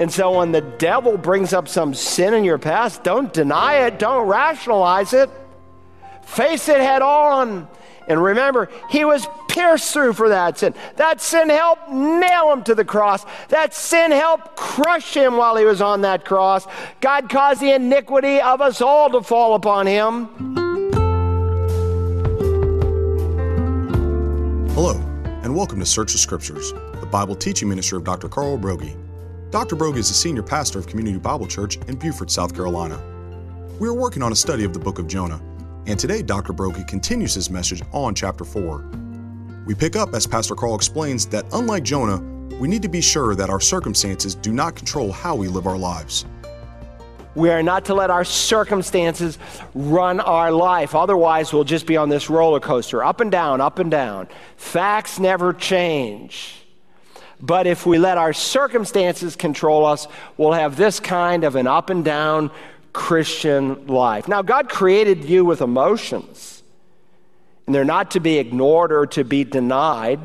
And so when the devil brings up some sin in your past, don't deny it, don't rationalize it. Face it head on. And remember, he was pierced through for that sin. That sin helped nail him to the cross. That sin helped crush him while he was on that cross. God caused the iniquity of us all to fall upon him. Hello, and welcome to Search the Scriptures, the Bible teaching ministry of Dr. Carl Broggi. Dr. Broggi is a senior pastor of Community Bible Church in Beaufort, South Carolina. We are working on a study of the book of Jonah, and today Dr. Broggi continues his message on chapter 4. We pick up as Pastor Carl explains that unlike Jonah, we need to be sure that our circumstances do not control how we live our lives. We are not to let our circumstances run our life. Otherwise, we'll just be on this roller coaster, up and down, up and down. Facts never change. But if we let our circumstances control us, we'll have this kind of an up and down Christian life. Now, God created you with emotions, and they're not to be ignored or to be denied.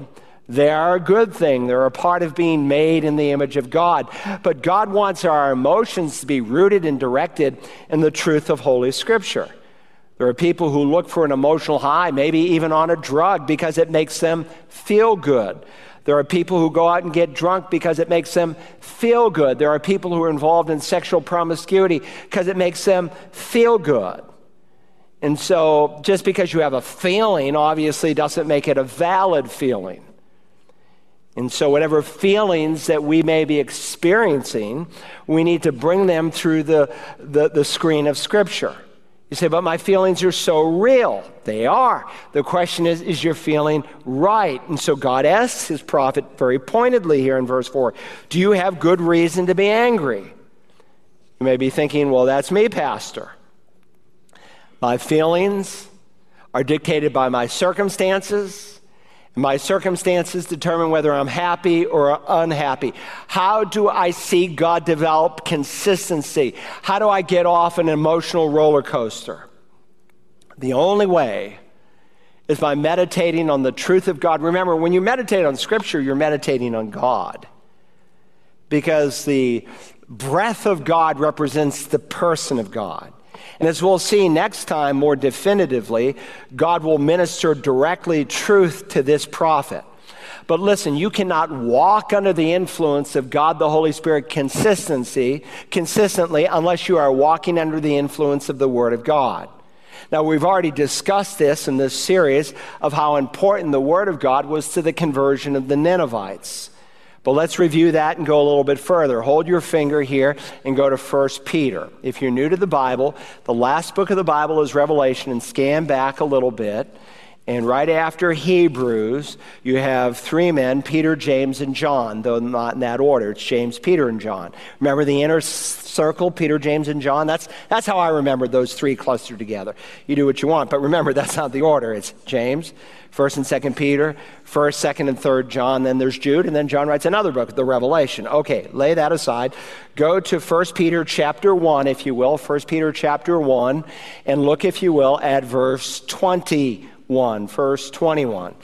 They are a good thing. They're a part of being made in the image of God. But God wants our emotions to be rooted and directed in the truth of Holy Scripture. There are people who look for an emotional high, maybe even on a drug, because it makes them feel good. There are people who go out and get drunk because it makes them feel good. There are people who are involved in sexual promiscuity because it makes them feel good. And so, just because you have a feeling, obviously, doesn't make it a valid feeling. And so, whatever feelings that we may be experiencing, we need to bring them through the, the, the screen of Scripture. You say, but my feelings are so real. They are. The question is, is your feeling right? And so God asks his prophet very pointedly here in verse 4 Do you have good reason to be angry? You may be thinking, well, that's me, Pastor. My feelings are dictated by my circumstances. My circumstances determine whether I'm happy or unhappy. How do I see God develop consistency? How do I get off an emotional roller coaster? The only way is by meditating on the truth of God. Remember, when you meditate on Scripture, you're meditating on God. Because the breath of God represents the person of God. And as we'll see next time more definitively, God will minister directly truth to this prophet. But listen, you cannot walk under the influence of God the Holy Spirit consistency consistently unless you are walking under the influence of the Word of God. Now, we've already discussed this in this series of how important the Word of God was to the conversion of the Ninevites. But let's review that and go a little bit further. Hold your finger here and go to 1 Peter. If you're new to the Bible, the last book of the Bible is Revelation, and scan back a little bit. And right after Hebrews, you have three men, Peter, James, and John, though not in that order. It's James, Peter, and John. Remember the inner circle, Peter, James, and John? That's, that's how I remember those three clustered together. You do what you want, but remember, that's not the order. It's James, First and Second Peter, First, Second, and Third John. Then there's Jude, and then John writes another book, the Revelation. Okay, lay that aside. Go to First Peter chapter one, if you will. First Peter chapter one, and look, if you will, at verse twenty-one. Verse twenty-one.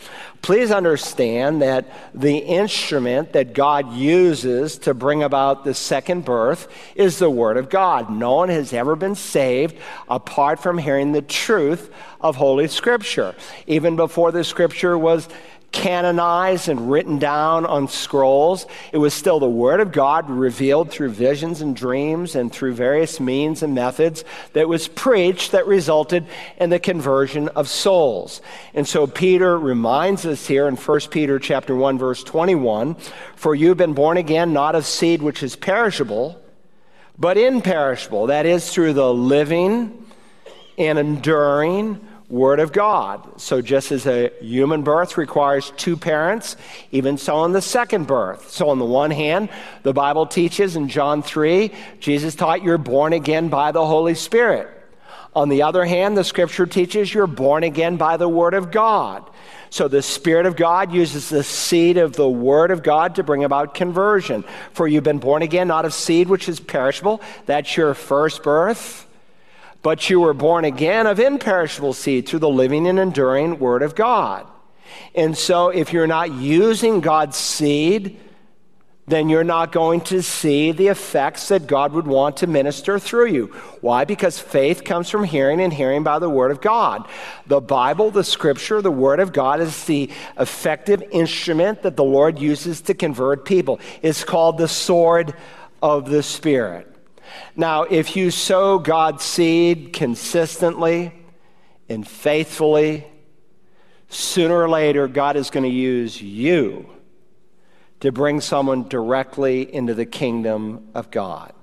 Please understand that the instrument that God uses to bring about the second birth is the Word of God. No one has ever been saved apart from hearing the truth of Holy Scripture. Even before the Scripture was canonized and written down on scrolls. It was still the Word of God revealed through visions and dreams and through various means and methods that was preached that resulted in the conversion of souls. And so Peter reminds us here in 1 Peter chapter 1 verse 21, for you've been born again not of seed which is perishable, but imperishable, that is through the living and enduring Word of God. So, just as a human birth requires two parents, even so in the second birth. So, on the one hand, the Bible teaches in John 3, Jesus taught you're born again by the Holy Spirit. On the other hand, the scripture teaches you're born again by the Word of God. So the Spirit of God uses the seed of the Word of God to bring about conversion. For you've been born again, not of seed which is perishable, that's your first birth but you were born again of imperishable seed through the living and enduring Word of God. And so, if you're not using God's seed, then you're not going to see the effects that God would want to minister through you. Why? Because faith comes from hearing and hearing by the Word of God. The Bible, the Scripture, the Word of God is the effective instrument that the Lord uses to convert people. It's called the sword of the Spirit. Now, if you sow God's seed consistently and faithfully, sooner or later, God is going to use you to bring someone directly into the kingdom of God.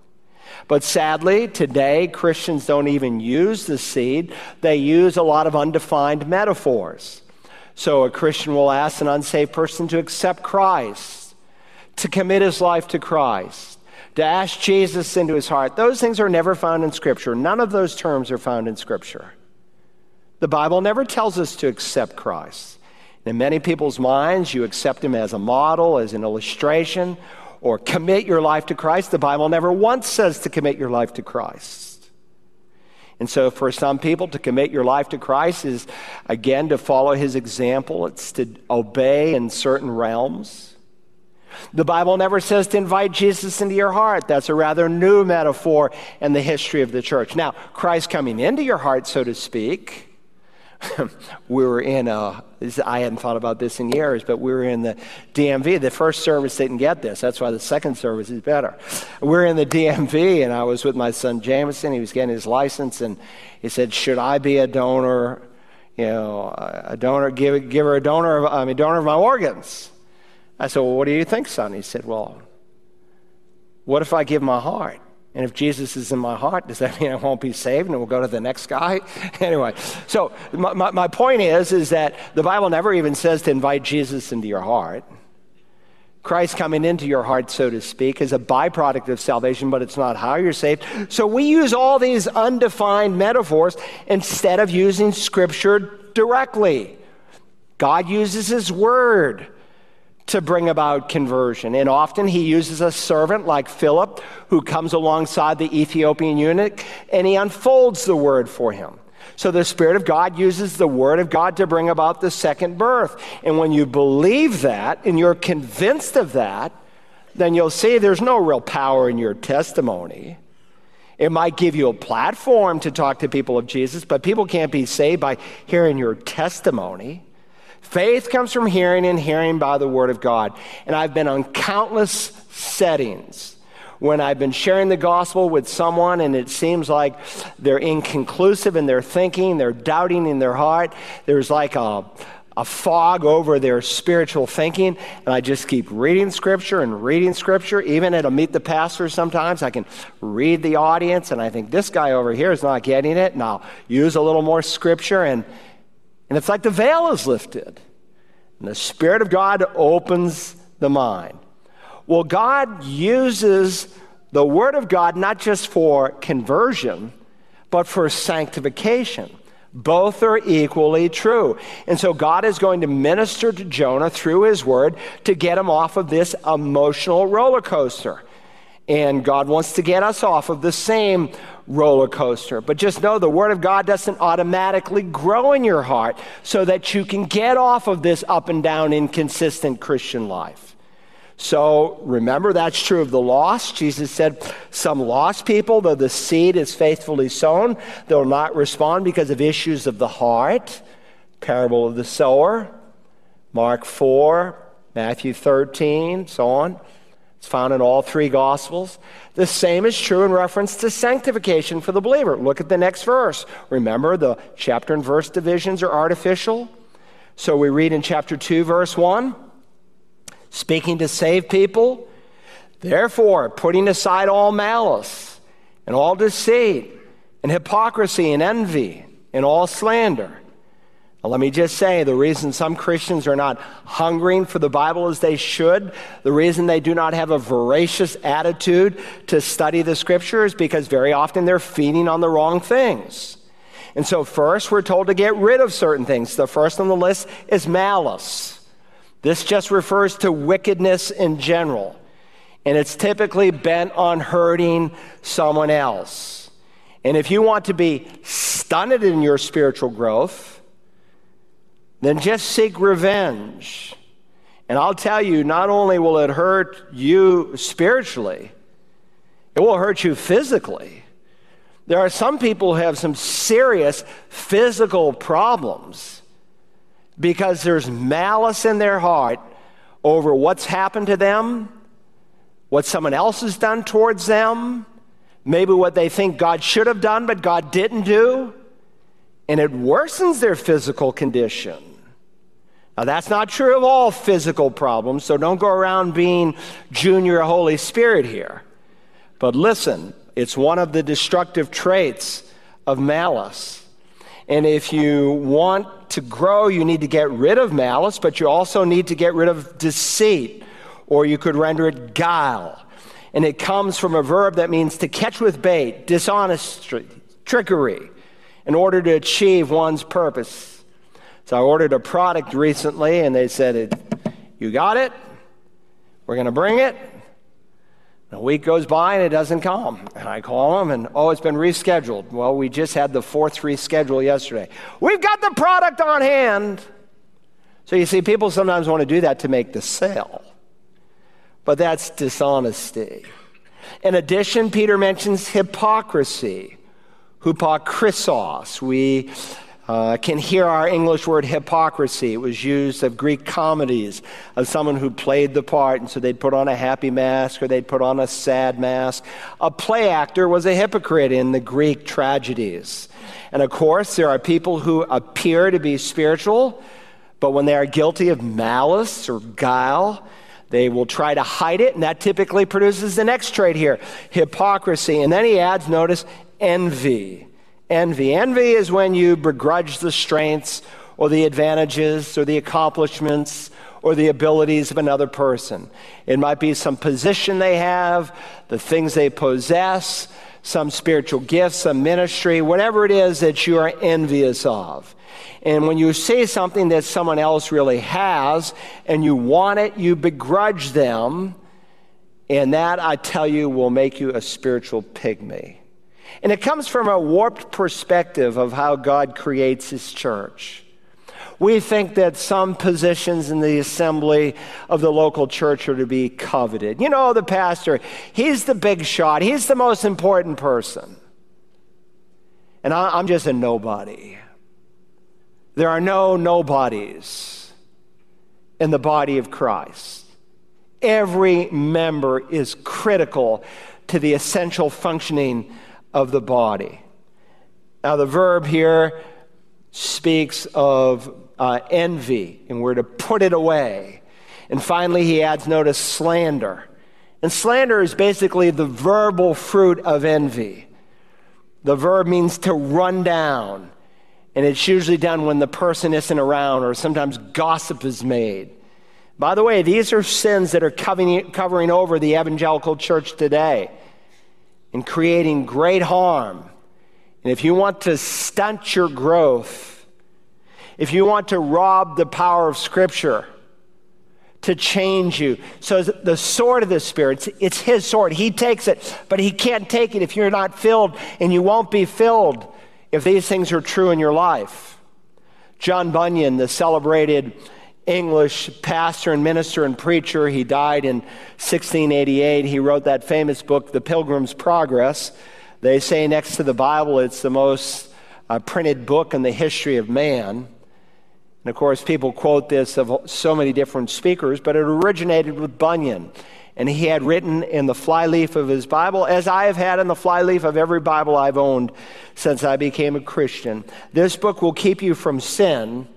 But sadly, today, Christians don't even use the seed. They use a lot of undefined metaphors. So a Christian will ask an unsaved person to accept Christ, to commit his life to Christ, to ask Jesus into his heart. Those things are never found in Scripture. None of those terms are found in Scripture. The Bible never tells us to accept Christ. In many people's minds, you accept him as a model, as an illustration, or commit your life to Christ. The Bible never once says to commit your life to Christ. And so, for some people, to commit your life to Christ is, again, to follow his example, it's to obey in certain realms. The Bible never says to invite Jesus into your heart. That's a rather new metaphor in the history of the church. Now, Christ coming into your heart, so to speak, we were in a, I hadn't thought about this in years, but we were in the DMV. The first service didn't get this. That's why the second service is better. We are in the DMV, and I was with my son Jameson. He was getting his license, and he said, Should I be a donor? You know, a donor, give, give her a donor, of, I mean, donor of my organs. I said, Well, what do you think, son? He said, Well, what if I give my heart? And if Jesus is in my heart, does that mean I won't be saved and we'll go to the next guy? anyway, so my, my, my, point is, is that the Bible never even says to invite Jesus into your heart. Christ coming into your heart, so to speak, is a byproduct of salvation, but it's not how you're saved. So we use all these undefined metaphors instead of using Scripture directly. God uses His Word to bring about conversion. And often he uses a servant like Philip who comes alongside the Ethiopian eunuch and he unfolds the word for him. So the Spirit of God uses the Word of God to bring about the second birth. And when you believe that and you're convinced of that, then you'll see there's no real power in your testimony. It might give you a platform to talk to people of Jesus, but people can't be saved by hearing your testimony. Faith comes from hearing, and hearing by the Word of God. And I've been on countless settings when I've been sharing the gospel with someone and it seems like they're inconclusive in their thinking, they're doubting in their heart. There's like a, a fog over their spiritual thinking. And I just keep reading scripture and reading scripture. Even at a meet the pastor, sometimes I can read the audience and I think this guy over here is not getting it. And I'll use a little more scripture and and it's like the veil is lifted. And the Spirit of God opens the mind. Well, God uses the Word of God not just for conversion, but for sanctification. Both are equally true. And so God is going to minister to Jonah through his word to get him off of this emotional roller coaster. And God wants to get us off of the same roller coaster. But just know the Word of God doesn't automatically grow in your heart so that you can get off of this up and down, inconsistent Christian life. So remember, that's true of the lost. Jesus said, Some lost people, though the seed is faithfully sown, they'll not respond because of issues of the heart. Parable of the sower, Mark 4, Matthew 13, so on. It's found in all three Gospels. The same is true in reference to sanctification for the believer. Look at the next verse. Remember, the chapter and verse divisions are artificial. So we read in chapter 2, verse 1 speaking to save people, therefore, putting aside all malice and all deceit and hypocrisy and envy and all slander well, let me just say the reason some Christians are not hungering for the Bible as they should, the reason they do not have a voracious attitude to study the scripture is because very often they're feeding on the wrong things. And so, first, we're told to get rid of certain things. The first on the list is malice. This just refers to wickedness in general, and it's typically bent on hurting someone else. And if you want to be stunted in your spiritual growth, then just seek revenge And I'll tell you, not only will it hurt you spiritually, it will hurt you physically. There are some people who have some serious physical problems because there's malice in their heart over what's happened to them, what someone else has done towards them, maybe what they think God should have done but God didn't do, and it worsens their physical condition. Now, that's not true of all physical problems, so don't go around being junior Holy Spirit here. But listen, it's one of the destructive traits of malice. And if you want to grow, you need to get rid of malice, but you also need to get rid of deceit, or you could render it guile. And it comes from a verb that means to catch with bait, dishonesty, trickery, in order to achieve one's purpose. So I ordered a product recently, and they said, You got it? We're going to bring it. A week goes by and it doesn't come. And I call them and, oh, it's been rescheduled. Well, we just had the fourth reschedule yesterday. We've got the product on hand. So you see, people sometimes want to do that to make the sale, but that's dishonesty. In addition, Peter mentions hypocrisy, hypokrisos. We uh, can hear our English word hypocrisy. It was used of Greek comedies of someone who played the part, and so they'd put on a happy mask or they'd put on a sad mask. A play actor was a hypocrite in the Greek tragedies. And of course, there are people who appear to be spiritual, but when they are guilty of malice or guile, they will try to hide it, and that typically produces the next trait here hypocrisy. And then he adds, notice, envy envy. Envy is when you begrudge the strengths or the advantages or the accomplishments or the abilities of another person. It might be some position they have, the things they possess, some spiritual gifts, some ministry, whatever it is that you are envious of. And when you see something that someone else really has and you want it, you begrudge them. And that, I tell you, will make you a spiritual pygmy. And it comes from a warped perspective of how God creates his church. We think that some positions in the assembly of the local church are to be coveted. You know, the pastor, he's the big shot, he's the most important person. And I'm just a nobody. There are no nobodies in the body of Christ. Every member is critical to the essential functioning of the body. Now, the verb here speaks of uh, envy, and we're to put it away. And finally, he adds, notice, slander. And slander is basically the verbal fruit of envy. The verb means to run down, and it's usually done when the person isn't around, or sometimes gossip is made. By the way, these are sins that are covering, covering over the evangelical church today and creating great harm. And if you want to stunt your growth, if you want to rob the power of Scripture to change you, so the sword of the Spirit, it's His sword. He takes it, but He can't take it if you're not filled, and you won't be filled if these things are true in your life. John Bunyan, the celebrated English pastor and minister and preacher. He died in 1688. He wrote that famous book, The Pilgrim's Progress. They say next to the Bible, it's the most uh, printed book in the history of man. And of course, people quote this of so many different speakers, but it originated with Bunyan. And he had written in the flyleaf of his Bible, as I have had in the flyleaf of every Bible I've owned since I became a Christian. This book will keep you from sin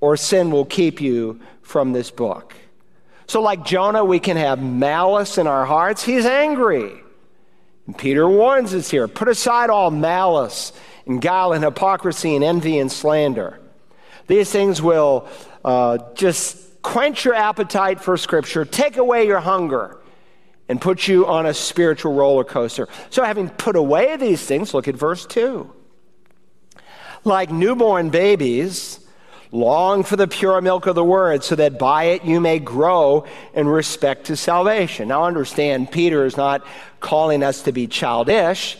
or sin will keep you from this book. So, like Jonah, we can have malice in our hearts. He's angry. And Peter warns us here put aside all malice and guile and hypocrisy and envy and slander. These things will uh, just quench your appetite for Scripture, take away your hunger, and put you on a spiritual roller coaster. So, having put away these things, look at verse 2. Like newborn babies, Long for the pure milk of the word, so that by it you may grow in respect to salvation. Now, understand, Peter is not calling us to be childish,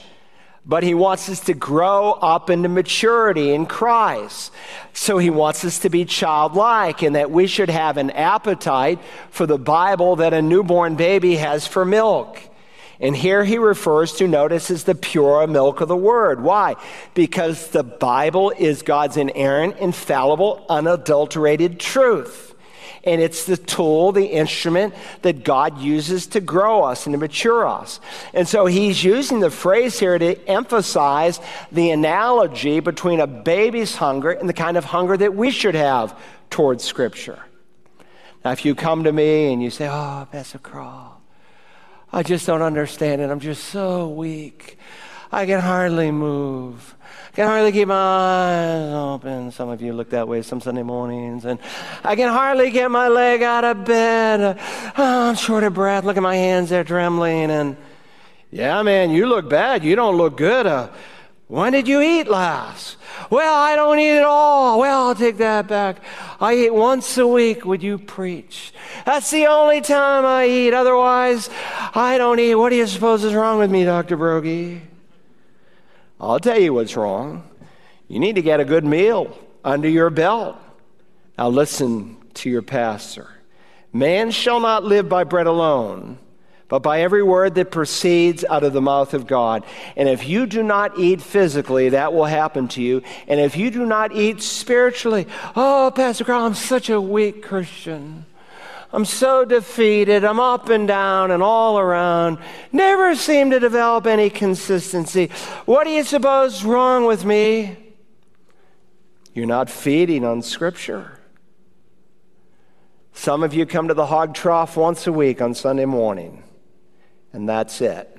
but he wants us to grow up into maturity in Christ. So he wants us to be childlike and that we should have an appetite for the Bible that a newborn baby has for milk. And here he refers to, notice, as the pure milk of the word. Why? Because the Bible is God's inerrant, infallible, unadulterated truth. And it's the tool, the instrument that God uses to grow us and to mature us. And so he's using the phrase here to emphasize the analogy between a baby's hunger and the kind of hunger that we should have towards Scripture. Now, if you come to me and you say, Oh, Pastor Carl, I just don't understand it. I'm just so weak. I can hardly move. I can hardly keep my eyes open. Some of you look that way some Sunday mornings. And I can hardly get my leg out of bed. Oh, I'm short of breath. Look at my hands, they're trembling. And yeah, man, you look bad. You don't look good. Uh, when did you eat last? Well, I don't eat at all. Well, I'll take that back. I eat once a week. Would you preach? That's the only time I eat. Otherwise, I don't eat. What do you suppose is wrong with me, Dr. Broggi? I'll tell you what's wrong. You need to get a good meal under your belt. Now, listen to your pastor. Man shall not live by bread alone but by every word that proceeds out of the mouth of God. And if you do not eat physically, that will happen to you. And if you do not eat spiritually, oh, Pastor Carl, I'm such a weak Christian. I'm so defeated. I'm up and down and all around. Never seem to develop any consistency. What do you suppose is wrong with me? You're not feeding on Scripture. Some of you come to the hog trough once a week on Sunday morning and that's it.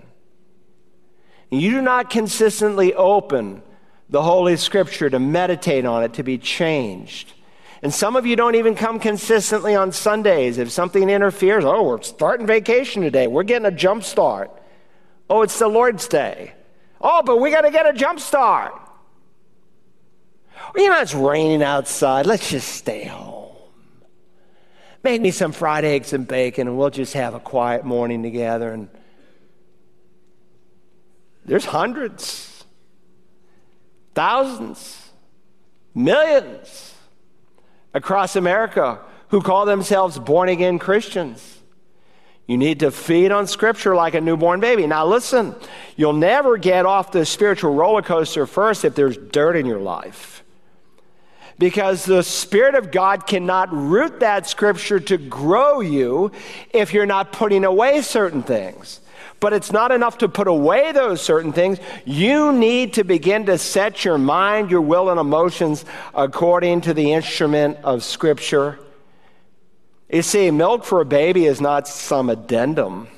You do not consistently open the Holy Scripture to meditate on it, to be changed. And some of you don't even come consistently on Sundays. If something interferes, oh, we're starting vacation today. We're getting a jump start. Oh, it's the Lord's Day. Oh, but we got to get a jump start. You know, it's raining outside. Let's just stay home. Make me some fried eggs and bacon, and we'll just have a quiet morning together and there's hundreds, thousands, millions across America who call themselves born again Christians. You need to feed on Scripture like a newborn baby. Now, listen, you'll never get off the spiritual roller coaster first if there's dirt in your life. Because the Spirit of God cannot root that Scripture to grow you if you're not putting away certain things. But it's not enough to put away those certain things. You need to begin to set your mind, your will, and emotions according to the instrument of Scripture. You see, milk for a baby is not some addendum.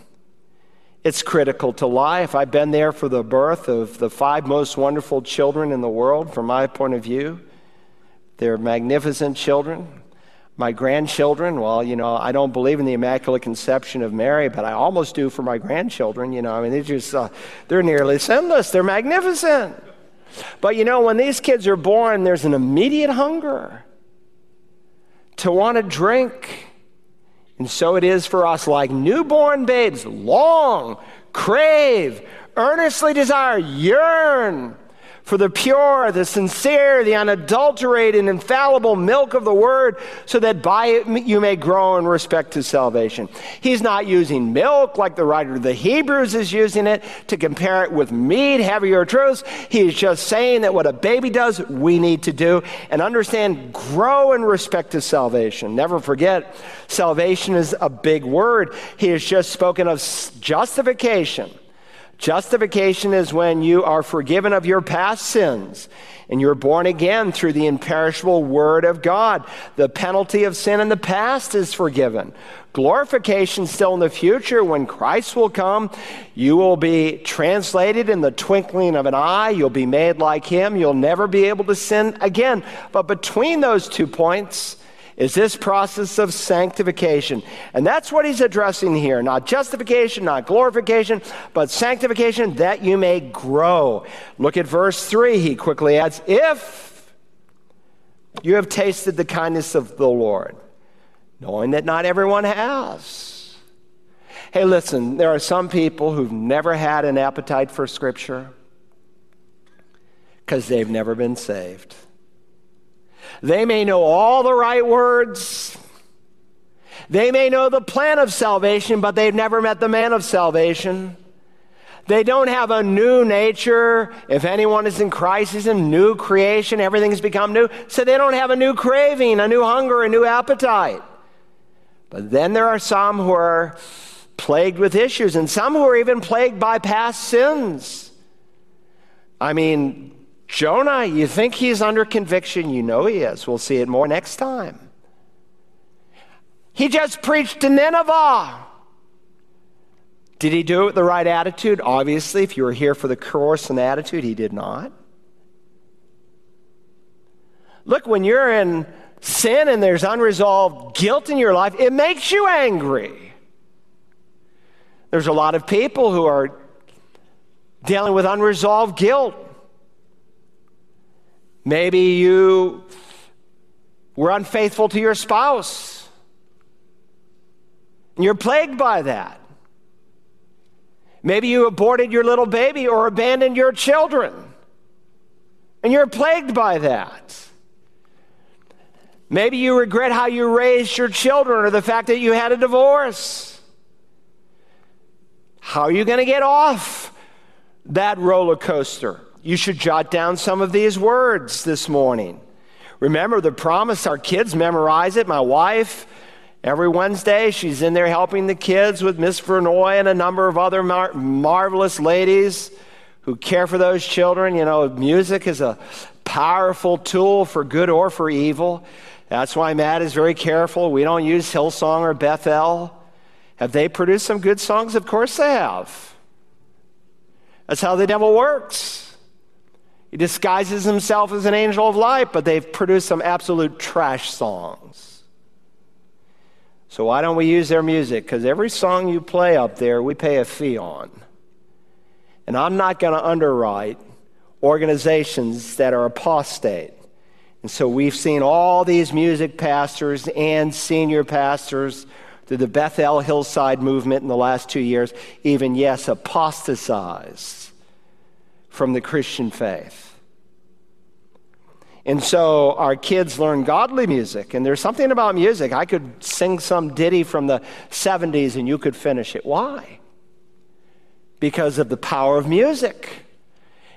It's critical to life. I've been there for the birth of the five most wonderful children in the world, from my point of view. They're magnificent children my grandchildren, well, you know, I don't believe in the Immaculate Conception of Mary, but I almost do for my grandchildren. You know, I mean, they're just, uh, they're nearly sinless. They're magnificent. But you know, when these kids are born, there's an immediate hunger to want to drink. And so it is for us, like newborn babes, long, crave, earnestly desire, yearn for the pure, the sincere, the unadulterated, infallible milk of the word, so that by it you may grow in respect to salvation. He's not using milk like the writer of the Hebrews is using it to compare it with meat, heavier truths. He's just saying that what a baby does, we need to do and understand, grow in respect to salvation. Never forget, salvation is a big word. He has just spoken of justification. Justification is when you are forgiven of your past sins and you're born again through the imperishable Word of God. The penalty of sin in the past is forgiven. Glorification still in the future when Christ will come. You will be translated in the twinkling of an eye. You'll be made like Him. You'll never be able to sin again. But between those two points, is this process of sanctification. And that's what he's addressing here. Not justification, not glorification, but sanctification that you may grow. Look at verse 3. He quickly adds, If you have tasted the kindness of the Lord, knowing that not everyone has. Hey, listen, there are some people who've never had an appetite for Scripture. because they've never been saved. They may know all the right words. They may know the plan of salvation, but they've never met the man of salvation. They don't have a new nature. If anyone is in Christ, he's a new creation. Everything's become new. So they don't have a new craving, a new hunger, a new appetite. But then there are some who are plagued with issues, and some who are even plagued by past sins. I mean, Jonah, you think he's under conviction? You know he is. We'll see it more next time. He just preached to Nineveh. Did he do it with the right attitude? Obviously, if you were here for the course and attitude, he did not. Look, when you're in sin and there's unresolved guilt in your life, it makes you angry. There's a lot of people who are dealing with unresolved guilt. Maybe you were unfaithful to your spouse. And you're plagued by that. Maybe you aborted your little baby or abandoned your children. And you're plagued by that. Maybe you regret how you raised your children or the fact that you had a divorce. How are you going to get off that roller coaster? You should jot down some of these words this morning. Remember the promise, our kids memorize it. My wife, every Wednesday, she's in there helping the kids with Miss Vernoy and a number of other mar- marvelous ladies who care for those children. You know, music is a powerful tool for good or for evil. That's why Matt is very careful. We don't use Hillsong or Bethel. Have they produced some good songs? Of course they have. That's how the devil works. He disguises himself as an angel of light, but they've produced some absolute trash songs. So why don't we use their music? Because every song you play up there, we pay a fee on. And I'm not going to underwrite organizations that are apostate. And so we've seen all these music pastors and senior pastors through the Bethel Hillsong movement in the last two years, even, yes, apostatize from the Christian faith. And so our kids learn godly music, and there's something about music. I could sing some ditty from the 70s and you could finish it. Why? Because of the power of music.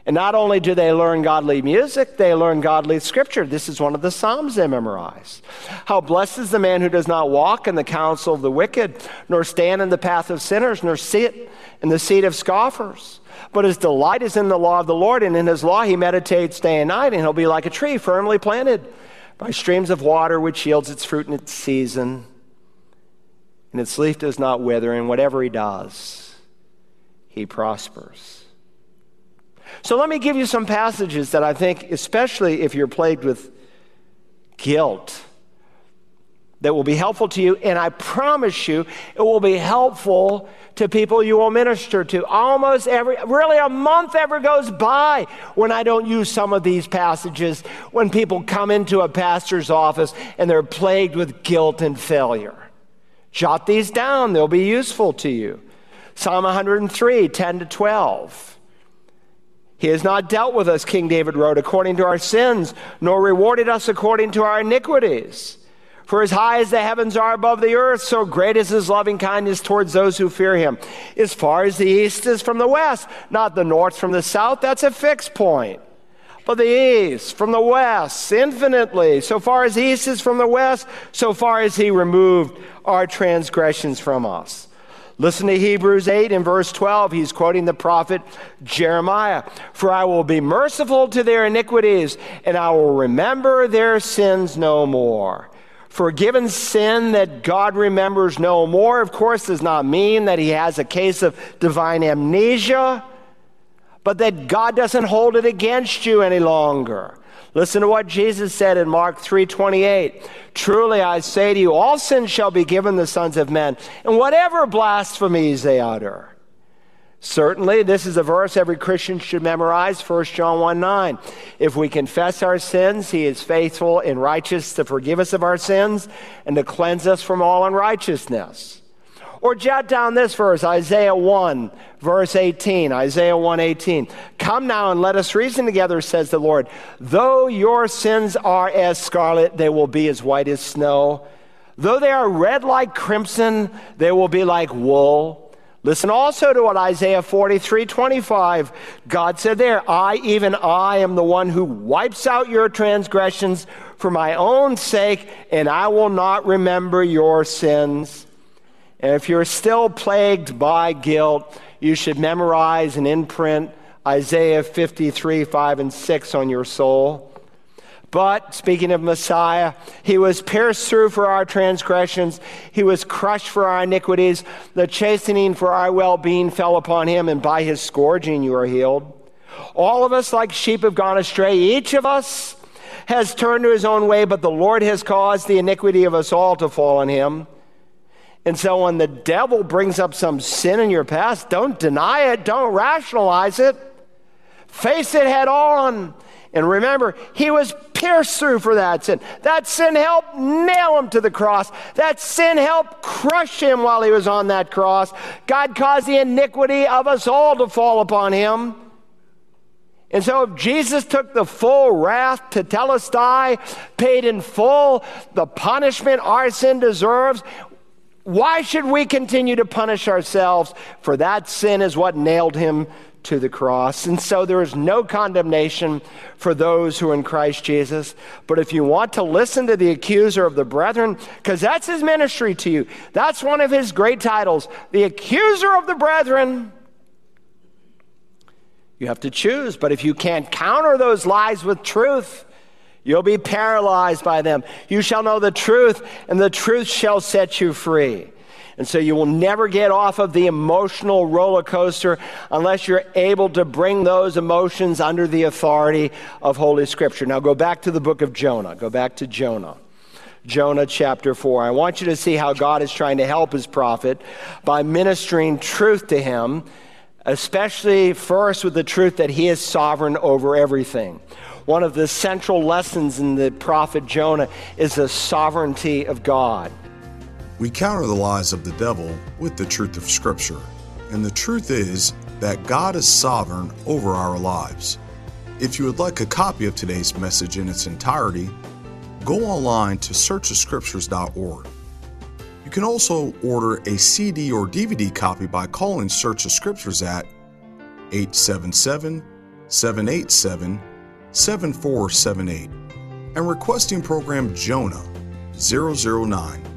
And not only do they learn godly music, they learn godly scripture. This is one of the Psalms they memorize. How blessed is the man who does not walk in the counsel of the wicked, nor stand in the path of sinners, nor sit in the seat of scoffers. But his delight is in the law of the Lord, and in his law he meditates day and night, and he'll be like a tree firmly planted by streams of water, which yields its fruit in its season, and its leaf does not wither, and whatever he does, he prospers. So let me give you some passages that I think, especially if you're plagued with guilt, that will be helpful to you. And I promise you, it will be helpful to people you will minister to. Almost every, really, a month ever goes by when I don't use some of these passages when people come into a pastor's office and they're plagued with guilt and failure. Jot these down, they'll be useful to you. Psalm 103, 10 to 12. He has not dealt with us, King David wrote, according to our sins, nor rewarded us according to our iniquities. For as high as the heavens are above the earth, so great is his loving kindness towards those who fear him. As far as the east is from the west, not the north from the south, that's a fixed point. But the east from the west, infinitely. So far as east is from the west, so far as he removed our transgressions from us. Listen to Hebrews 8 in verse 12. He's quoting the prophet Jeremiah. For I will be merciful to their iniquities, and I will remember their sins no more. Forgiven sin that God remembers no more, of course, does not mean that he has a case of divine amnesia, but that God doesn't hold it against you any longer. Listen to what Jesus said in Mark 3:28. Truly I say to you, all sins shall be given the sons of men, and whatever blasphemies they utter. Certainly, this is a verse every Christian should memorize, 1 John 1 9. If we confess our sins, he is faithful and righteous to forgive us of our sins and to cleanse us from all unrighteousness. Or jot down this verse, Isaiah 1, verse 18. Isaiah 1 18. Come now and let us reason together, says the Lord. Though your sins are as scarlet, they will be as white as snow. Though they are red like crimson, they will be like wool. Listen also to what Isaiah 43 25, God said there, I, even I, am the one who wipes out your transgressions for my own sake, and I will not remember your sins. And if you're still plagued by guilt, you should memorize and imprint Isaiah 53 5 and 6 on your soul. But, speaking of Messiah, he was pierced through for our transgressions, he was crushed for our iniquities. The chastening for our well being fell upon him, and by his scourging you are healed. All of us, like sheep, have gone astray. Each of us has turned to his own way, but the Lord has caused the iniquity of us all to fall on him. And so, when the devil brings up some sin in your past, don't deny it, don't rationalize it, face it head on. And remember, he was pierced through for that sin. That sin helped nail him to the cross. That sin helped crush him while he was on that cross. God caused the iniquity of us all to fall upon him. And so, if Jesus took the full wrath tetelestai, paid in full the punishment our sin deserves, why should we continue to punish ourselves? For that sin is what nailed him to the cross. And so there is no condemnation for those who are in Christ Jesus. But if you want to listen to the accuser of the brethren, because that's his ministry to you, that's one of his great titles, the accuser of the brethren. You have to choose. But if you can't counter those lies with truth, you'll be paralyzed by them. You shall know the truth, and the truth shall set you free. And so you will never get off of the emotional roller coaster unless you're able to bring those emotions under the authority of Holy Scripture. Now go back to the book of Jonah. Go back to Jonah. Jonah chapter 4. I want you to see how God is trying to help his prophet by ministering truth to him, especially first with the truth that he is sovereign over everything. One of the central lessons in the prophet Jonah is the sovereignty of God. We counter the lies of the devil with the truth of Scripture, and the truth is that God is sovereign over our lives. If you would like a copy of today's message in its entirety, go online to searchthescriptures.org. You can also order a CD or DVD copy by calling Search the Scriptures at 877 787 7478 and requesting program Jonah 009.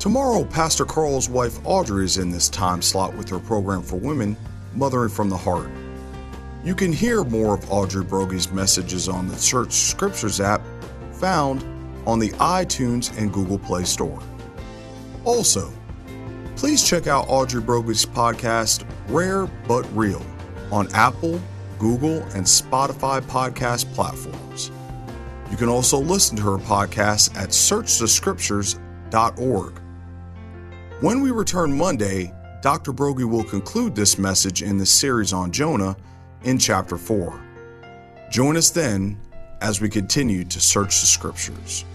Tomorrow, Pastor Carl's wife Audrey is in this time slot with her program for women, Mothering from the Heart. You can hear more of Audrey Broggi's messages on the Search Scriptures app found on the iTunes and Google Play Store. Also, please check out Audrey Broggi's podcast, Rare But Real, on Apple, Google, and Spotify podcast platforms. You can also listen to her podcast at searchthescriptures.org. When we return Monday, Dr. Broggi will conclude this message in the series on Jonah in chapter 4. Join us then as we continue to search the scriptures.